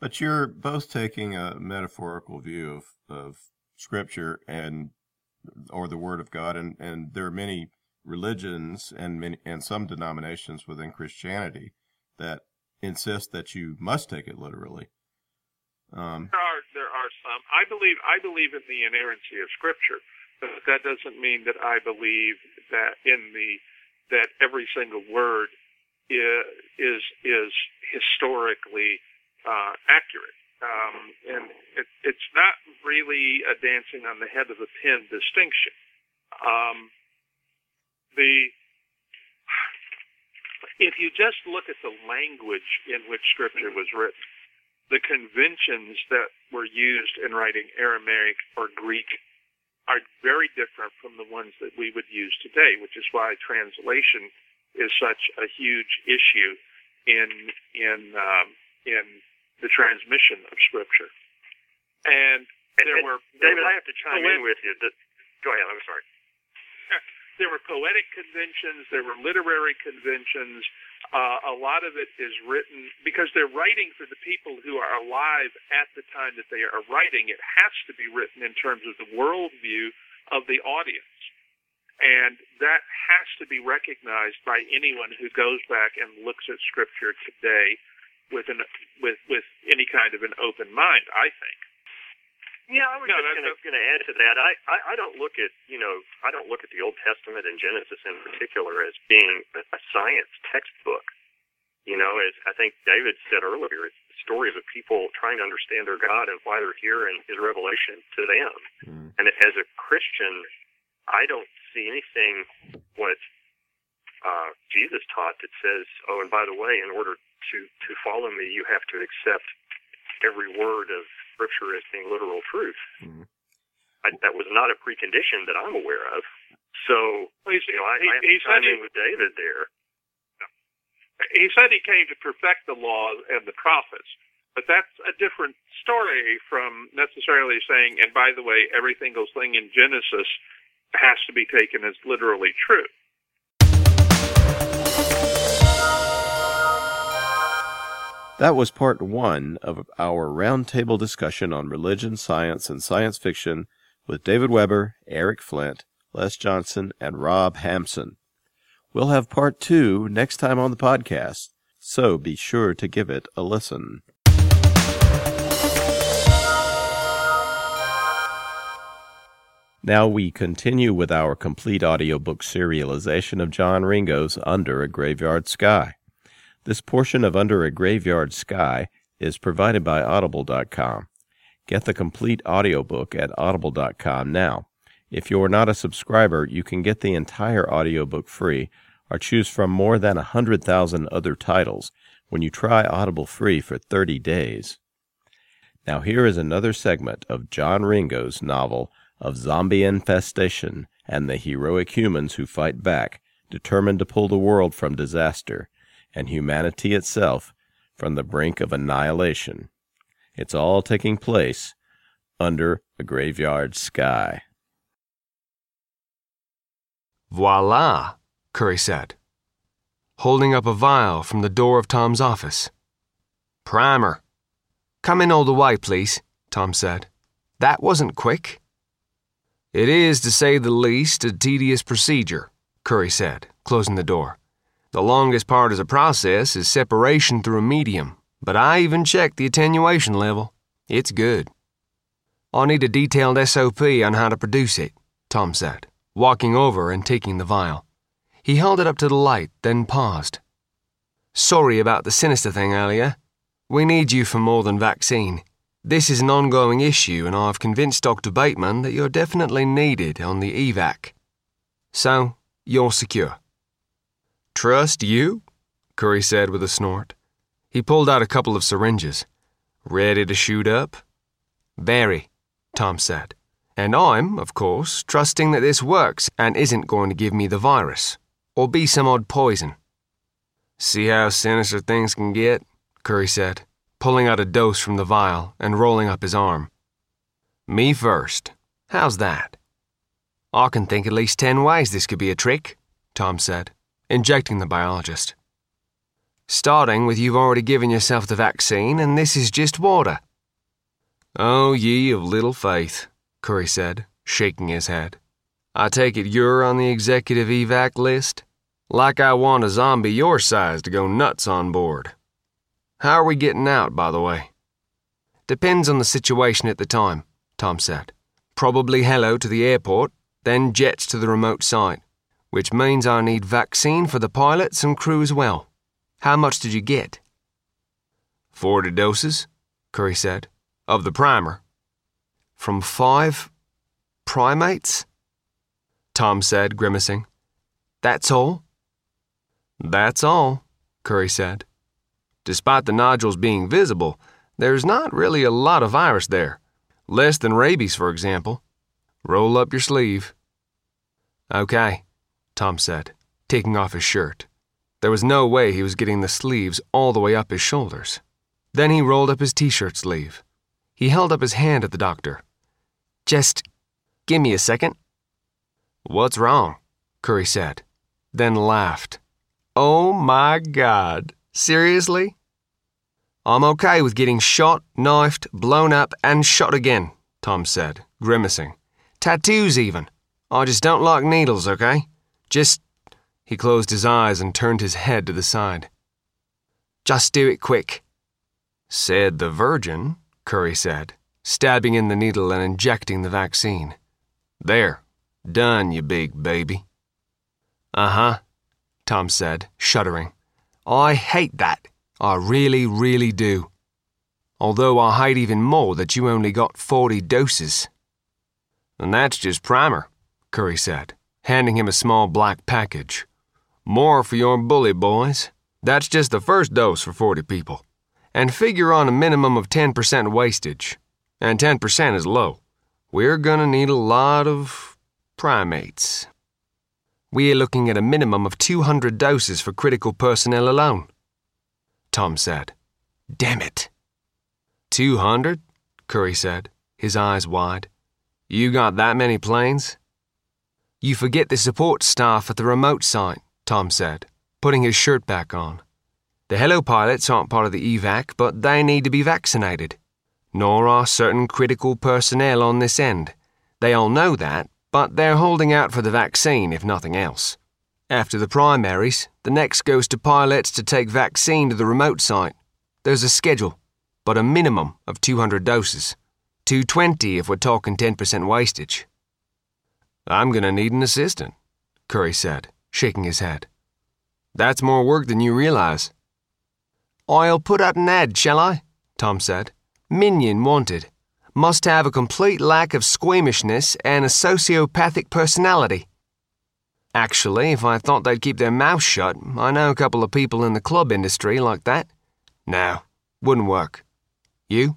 But you're both taking a metaphorical view of, of scripture and or the word of God and, and there are many religions and many and some denominations within Christianity that insist that you must take it literally. Um, there are there are some. I believe I believe in the inerrancy of Scripture, but that doesn't mean that I believe that in the that every single word is is, is historically uh, accurate. Um, and it, it's not really a dancing on the head of the pin distinction. Um, the if you just look at the language in which Scripture was written, the conventions that were used in writing Aramaic or Greek are very different from the ones that we would use today, which is why translation is such a huge issue in in um, in the transmission of Scripture. And there And- were there David, were I have to chime in with you. That, go ahead. I'm sorry. There were poetic conventions, there were literary conventions. Uh, a lot of it is written because they're writing for the people who are alive at the time that they are writing. It has to be written in terms of the worldview of the audience. And that has to be recognized by anyone who goes back and looks at Scripture today with an with with any kind of an open mind. I think. Yeah, I was No, just gonna, gonna add to that. I, I I don't look at you know I don't look at the Old Testament and Genesis in particular as being a, a science textbook. You know, as I think David said earlier, it's the stories of people trying to understand their God and why they're here and His revelation to them. Mm. And as a Christian, I don't see anything what uh, Jesus taught that says, "Oh, and by the way, in order to to follow me, you have to accept every word of Scripture as being literal truth." Mhm. I, that was not a precondition that I'm aware of. So, Well, he's- you know, I, he- I he said he- with David there. he said he came to perfect the law and the prophets. But that's a different story from necessarily saying, and by the way, every single thing in Genesis has to be taken as literally true. That was part one of our roundtable discussion on religion, science, and science fiction with David Weber, Eric Flint, Les Johnson, and Rob Hampson. We'll have part two next time on the podcast, so be sure to give it a listen. Now we continue with our complete audiobook serialization of John Ringo's Under a Graveyard Sky. This portion of Under a Graveyard Sky is provided by Audible.com. Get the complete audiobook at Audible.com now. If you're not a subscriber, you can get the entire audiobook free or choose from more than a 100,000 other titles when you try Audible free for 30 days. Now, here is another segment of John Ringo's novel of zombie infestation and the heroic humans who fight back, determined to pull the world from disaster and humanity itself from the brink of annihilation. It's all taking place under a graveyard sky. Voila, Curry said, holding up a vial from the door of Tom's office. Primer. Come in all the way, please, Tom said. That wasn't quick. It is, to say the least, a tedious procedure, Curry said, closing the door. The longest part of the process is separation through a medium, but I even checked the attenuation level. It's good. I'll need a detailed SOP on how to produce it, Tom said, walking over and taking the vial. He held it up to the light, then paused. Sorry about the sinister thing earlier. We need you for more than vaccine. This is an ongoing issue, and I've convinced Dr. Bateman that you're definitely needed on the evac. So, you're secure. Trust you? Curry said with a snort. He pulled out a couple of syringes. Ready to shoot up? Very, Tom said. And I'm, of course, trusting that this works and isn't going to give me the virus, or be some odd poison. See how sinister things can get? Curry said, pulling out a dose from the vial and rolling up his arm. Me first. How's that? I can think at least ten ways this could be a trick, Tom said, injecting the biologist. Starting with you've already given yourself the vaccine, and this is just water. Oh, ye of little faith, Curry said, shaking his head. I take it you're on the executive evac list? Like I want a zombie your size to go nuts on board. How are we getting out, by the way? Depends on the situation at the time, Tom said. Probably helo to the airport, then jets to the remote site, which means I need vaccine for the pilots and crew as well. How much did you get? Forty doses, Curry said, of the primer. From five primates? Tom said, grimacing. That's all? That's all, Curry said. Despite the nodules being visible, there's not really a lot of virus there. Less than rabies, for example. Roll up your sleeve. Okay, Tom said, taking off his shirt. There was no way he was getting the sleeves all the way up his shoulders. Then he rolled up his t shirt sleeve. He held up his hand at the doctor. Just give me a second. What's wrong? Curry said, then laughed. Oh my God. Seriously? I'm okay with getting shot, knifed, blown up, and shot again, Tom said, grimacing. Tattoos, even. I just don't like needles, okay? Just. He closed his eyes and turned his head to the side. Just do it quick. Said the Virgin, Curry said, stabbing in the needle and injecting the vaccine. There. Done, you big baby. Uh huh, Tom said, shuddering. I hate that. I really, really do. Although I hate even more that you only got 40 doses. And that's just primer, Curry said, handing him a small black package. More for your bully boys. That's just the first dose for 40 people. And figure on a minimum of 10% wastage. And 10% is low. We're gonna need a lot of primates. We're looking at a minimum of 200 doses for critical personnel alone. Tom said. Damn it. 200? Curry said, his eyes wide. You got that many planes? You forget the support staff at the remote site, Tom said, putting his shirt back on. The helo pilots aren't part of the evac, but they need to be vaccinated. Nor are certain critical personnel on this end. They all know that, but they're holding out for the vaccine if nothing else. After the primaries, the next goes to pilots to take vaccine to the remote site. There's a schedule, but a minimum of 200 doses. 220 if we're talking 10% wastage. I'm going to need an assistant, Curry said, shaking his head. That's more work than you realize. I'll put out an ad, shall I? Tom said. Minion wanted. Must have a complete lack of squeamishness and a sociopathic personality. Actually, if I thought they'd keep their mouths shut, I know a couple of people in the club industry like that. No, wouldn't work. You?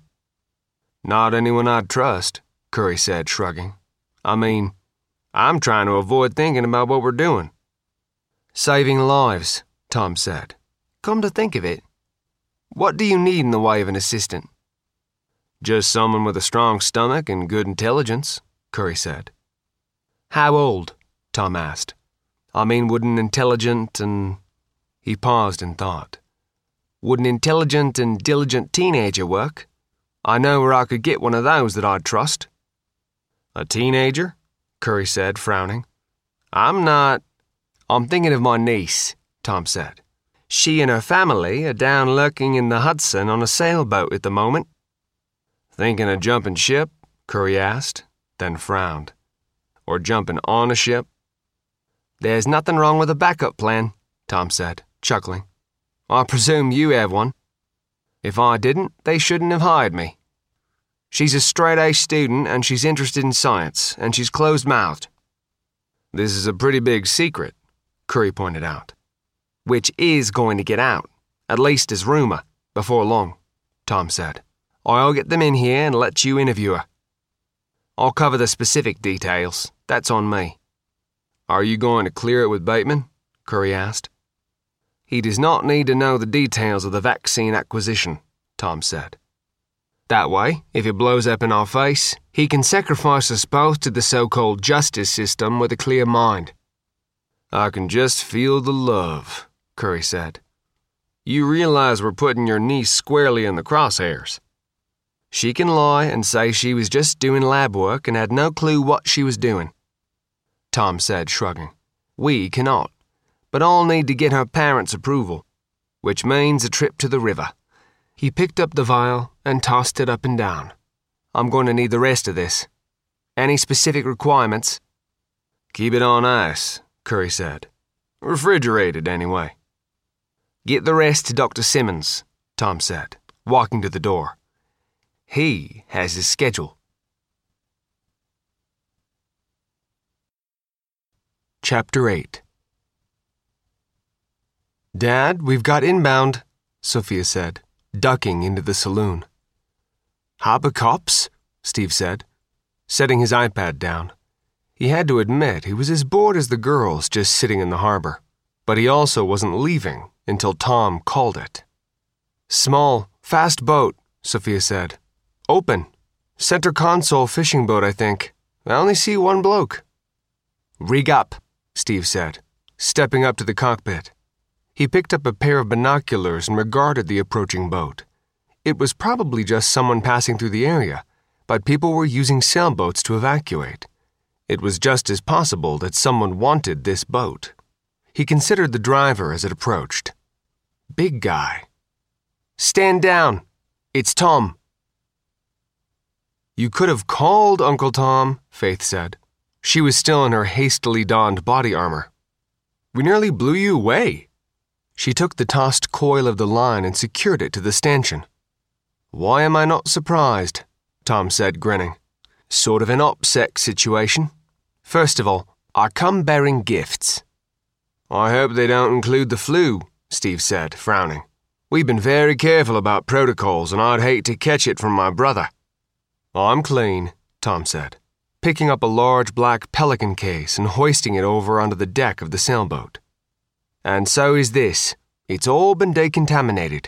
Not anyone I'd trust, Curry said, shrugging. I mean, I'm trying to avoid thinking about what we're doing. Saving lives, Tom said. Come to think of it, what do you need in the way of an assistant? Just someone with a strong stomach and good intelligence, Curry said. How old? Tom asked. I mean, would an intelligent and. He paused and thought. Would an intelligent and diligent teenager work? I know where I could get one of those that I'd trust. A teenager? Curry said, frowning. I'm not. I'm thinking of my niece, Tom said. She and her family are down lurking in the Hudson on a sailboat at the moment. Thinking of jumping ship? Curry asked, then frowned. Or jumping on a ship? There's nothing wrong with a backup plan, Tom said, chuckling. I presume you have one. If I didn't, they shouldn't have hired me. She's a straight A student and she's interested in science, and she's closed mouthed. This is a pretty big secret, Curry pointed out. Which is going to get out, at least as rumour, before long, Tom said. I'll get them in here and let you interview her. I'll cover the specific details. That's on me. Are you going to clear it with Bateman? Curry asked. He does not need to know the details of the vaccine acquisition, Tom said. That way, if it blows up in our face, he can sacrifice us both to the so called justice system with a clear mind. I can just feel the love, Curry said. You realize we're putting your niece squarely in the crosshairs. She can lie and say she was just doing lab work and had no clue what she was doing. Tom said, shrugging. We cannot, but I'll need to get her parents' approval, which means a trip to the river. He picked up the vial and tossed it up and down. I'm going to need the rest of this. Any specific requirements? Keep it on ice, Curry said. Refrigerated, anyway. Get the rest to Dr. Simmons, Tom said, walking to the door. He has his schedule. Chapter 8 Dad, we've got inbound, Sophia said, ducking into the saloon. Harbor cops? Steve said, setting his iPad down. He had to admit he was as bored as the girls just sitting in the harbor, but he also wasn't leaving until Tom called it. Small, fast boat, Sophia said. Open. Center console fishing boat, I think. I only see one bloke. Rig up, Steve said, stepping up to the cockpit. He picked up a pair of binoculars and regarded the approaching boat. It was probably just someone passing through the area, but people were using sailboats to evacuate. It was just as possible that someone wanted this boat. He considered the driver as it approached. Big guy. Stand down. It's Tom. You could have called Uncle Tom, Faith said. She was still in her hastily donned body armor. We nearly blew you away. She took the tossed coil of the line and secured it to the stanchion. Why am I not surprised? Tom said, grinning. Sort of an OPSEC situation. First of all, I come bearing gifts. I hope they don't include the flu, Steve said, frowning. We've been very careful about protocols, and I'd hate to catch it from my brother. I'm clean, Tom said, picking up a large black pelican case and hoisting it over onto the deck of the sailboat. And so is this. It's all been decontaminated.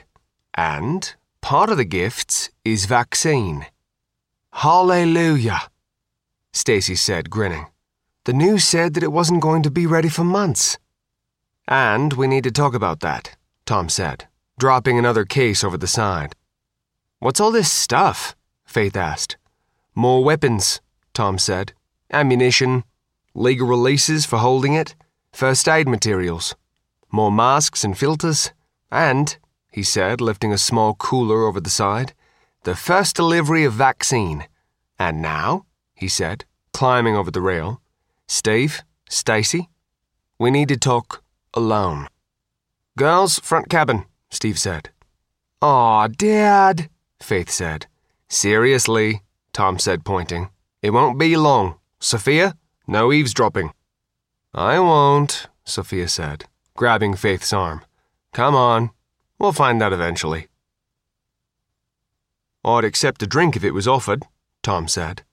And part of the gifts is vaccine. Hallelujah, Stacy said, grinning. The news said that it wasn't going to be ready for months. And we need to talk about that, Tom said, dropping another case over the side. What's all this stuff? Faith asked. More weapons, Tom said. Ammunition, legal releases for holding it, first aid materials more masks and filters, and, he said, lifting a small cooler over the side, the first delivery of vaccine. And now, he said, climbing over the rail, Steve, Stacy, we need to talk alone. Girls, front cabin, Steve said. Aw, Dad, Faith said. Seriously, Tom said, pointing. It won't be long. Sophia, no eavesdropping. I won't, Sophia said grabbing Faith's arm. Come on, we'll find out eventually. I'd accept a drink if it was offered, Tom said.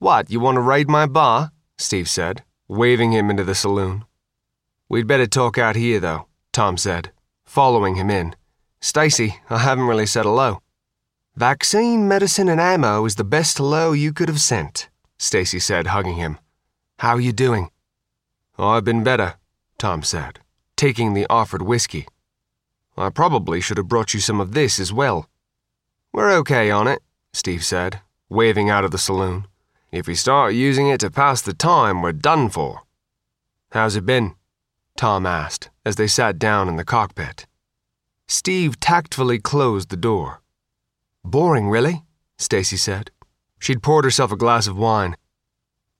What, you want to raid my bar? Steve said, waving him into the saloon. We'd better talk out here, though, Tom said, following him in. Stacy, I haven't really said hello. Vaccine, medicine, and ammo is the best hello you could have sent, Stacy said, hugging him. How are you doing? I've been better, Tom said taking the offered whiskey. I probably should have brought you some of this as well. We're okay on it, Steve said, waving out of the saloon. If we start using it to pass the time, we're done for. How's it been? Tom asked as they sat down in the cockpit. Steve tactfully closed the door. Boring, really? Stacy said. She'd poured herself a glass of wine.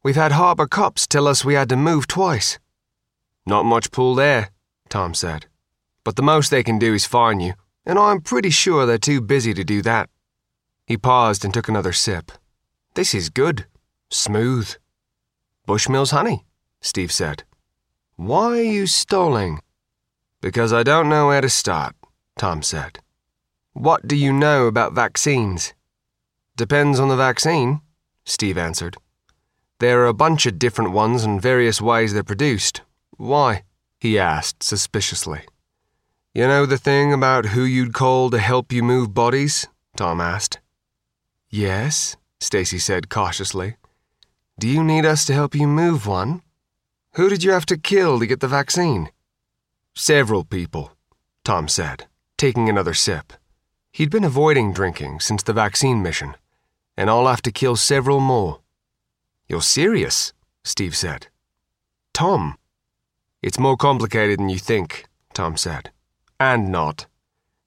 We've had harbor cops tell us we had to move twice. Not much pull there, Tom said. But the most they can do is fine you, and I'm pretty sure they're too busy to do that. He paused and took another sip. This is good. Smooth. Bushmills honey, Steve said. Why are you stalling? Because I don't know where to start, Tom said. What do you know about vaccines? Depends on the vaccine, Steve answered. There are a bunch of different ones and various ways they're produced. Why? He asked suspiciously. You know the thing about who you'd call to help you move bodies? Tom asked. Yes, Stacy said cautiously. Do you need us to help you move one? Who did you have to kill to get the vaccine? Several people, Tom said, taking another sip. He'd been avoiding drinking since the vaccine mission, and I'll have to kill several more. You're serious, Steve said. Tom, it's more complicated than you think, Tom said. And not.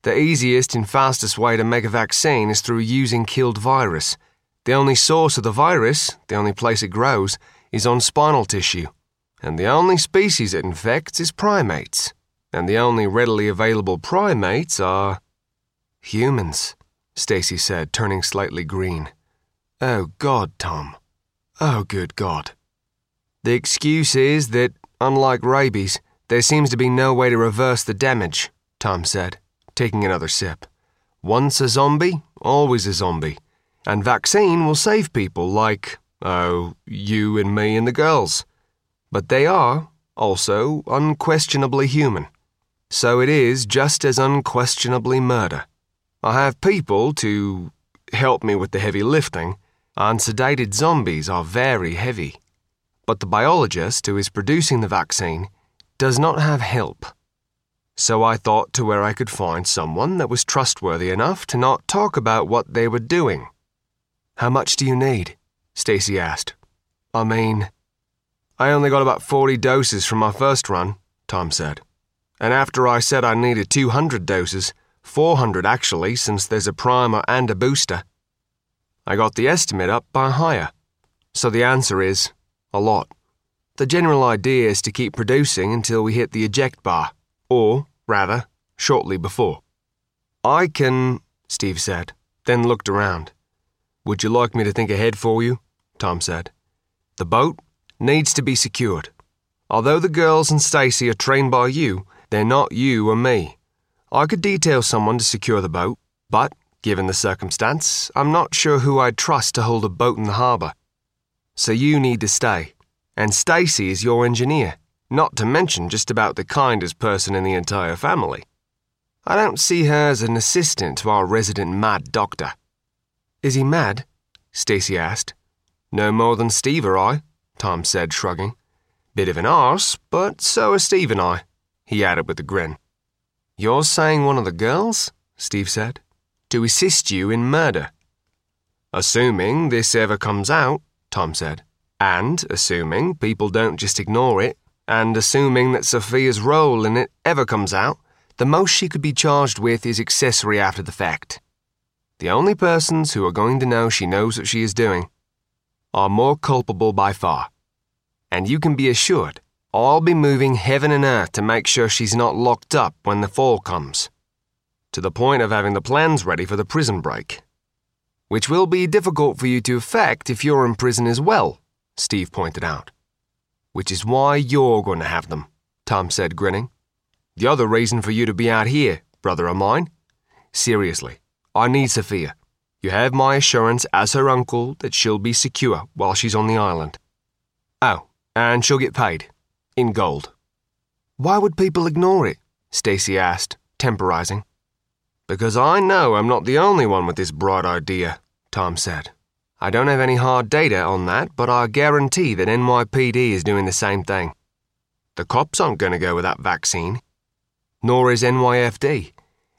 The easiest and fastest way to make a vaccine is through using killed virus. The only source of the virus, the only place it grows, is on spinal tissue. And the only species it infects is primates. And the only readily available primates are. humans, Stacy said, turning slightly green. Oh, God, Tom. Oh, good God. The excuse is that Unlike rabies, There seems to be no way to reverse the damage, Tom said, taking another sip. Once a zombie, always a zombie. And vaccine will save people like, oh, you and me and the girls. But they are, also, unquestionably human. So it is just as unquestionably murder. I have people to help me with the heavy lifting, and sedated zombies are very heavy. But the biologist who is producing the vaccine does not have help. So I thought to where I could find someone that was trustworthy enough to not talk about what they were doing. How much do you need? Stacy asked. I mean, I only got about 40 doses from my first run, Tom said. And after I said I needed 200 doses, 400 actually, since there's a primer and a booster, I got the estimate up by higher. So the answer is a lot. The general idea is to keep producing until we hit the eject bar, or, rather, shortly before. I can, Steve said, then looked around. Would you like me to think ahead for you? Tom said. The boat needs to be secured. Although the girls and Stacy are trained by you, they're not you or me. I could detail someone to secure the boat, but, given the circumstance, I'm not sure who I'd trust to hold a boat in the harbour. So you need to stay and Stacy is your engineer, not to mention just about the kindest person in the entire family. I don't see her as an assistant to our resident mad doctor. Is he mad? Stacy asked. No more than Steve or I, Tom said, shrugging. Bit of an arse, but so are Steve and I, he added with a grin. You're saying one of the girls? Steve said. To assist you in murder. Assuming this ever comes out, Tom said. And assuming people don't just ignore it, and assuming that Sophia's role in it ever comes out, the most she could be charged with is accessory after the fact. The only persons who are going to know she knows what she is doing are more culpable by far. And you can be assured I'll be moving heaven and earth to make sure she's not locked up when the fall comes. To the point of having the plans ready for the prison break. Which will be difficult for you to effect if you're in prison as well, Steve pointed out. Which is why you're going to have them, Tom said, grinning. The other reason for you to be out here, brother of mine. Seriously, I need Sophia. You have my assurance as her uncle that she'll be secure while she's on the island. Oh, and she'll get paid. In gold. Why would people ignore it? Stacy asked, temporizing. Because I know I'm not the only one with this bright idea, Tom said. I don't have any hard data on that, but I guarantee that NYPD is doing the same thing. The cops aren't going to go with that vaccine. Nor is NYFD.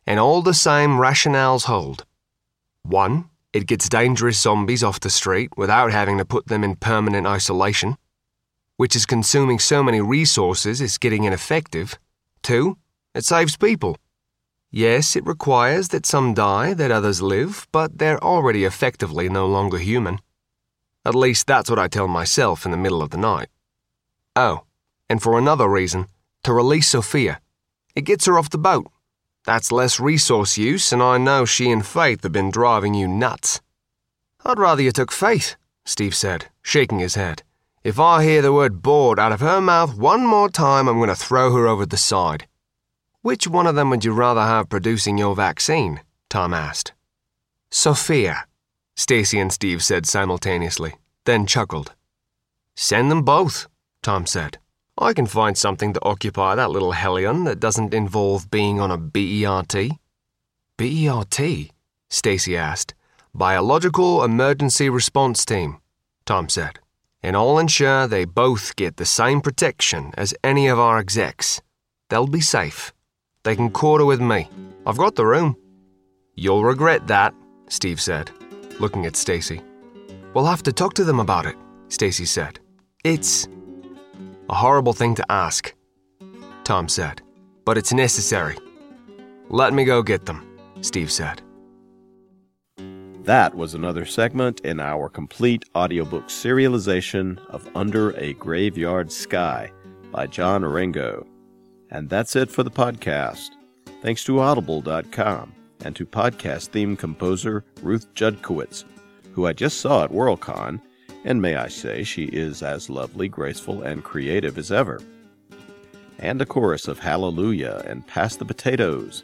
And all the same rationales hold. One, it gets dangerous zombies off the street without having to put them in permanent isolation, which is consuming so many resources it's getting ineffective. Two, it saves people. Yes, it requires that some die, that others live, but they're already effectively no longer human. At least that's what I tell myself in the middle of the night. Oh, and for another reason, to release Sophia. It gets her off the boat. That's less resource use, and I know she and Faith have been driving you nuts. I'd rather you took Faith, Steve said, shaking his head. If I hear the word bored out of her mouth one more time, I'm going to throw her over the side. Which one of them would you rather have producing your vaccine? Tom asked. Sophia, Stacy and Steve said simultaneously, then chuckled. Send them both, Tom said. I can find something to occupy that little hellion that doesn't involve being on a BERT. BERT? Stacy asked. Biological Emergency Response Team, Tom said. And I'll ensure they both get the same protection as any of our execs. They'll be safe. They can quarter with me. I've got the room. You'll regret that, Steve said, looking at Stacy. We'll have to talk to them about it, Stacy said. It's a horrible thing to ask, Tom said, but it's necessary. Let me go get them, Steve said. That was another segment in our complete audiobook serialization of Under a Graveyard Sky by John Ringo. And that's it for the podcast. Thanks to Audible.com and to podcast theme composer Ruth Judkowitz, who I just saw at Worldcon, and may I say she is as lovely, graceful, and creative as ever. and a chorus of Hallelujah and Pass the Potatoes,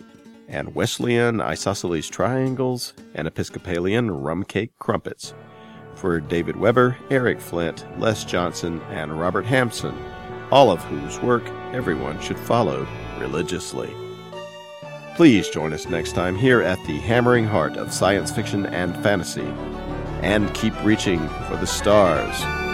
and Wesleyan isosceles triangles and Episcopalian rum cake crumpets for David Weber, Eric Flint, Les Johnson, and Robert Hampson, all of whose work everyone should follow religiously. Please join us next time here at the hammering heart of science fiction and fantasy, and keep reaching for the stars.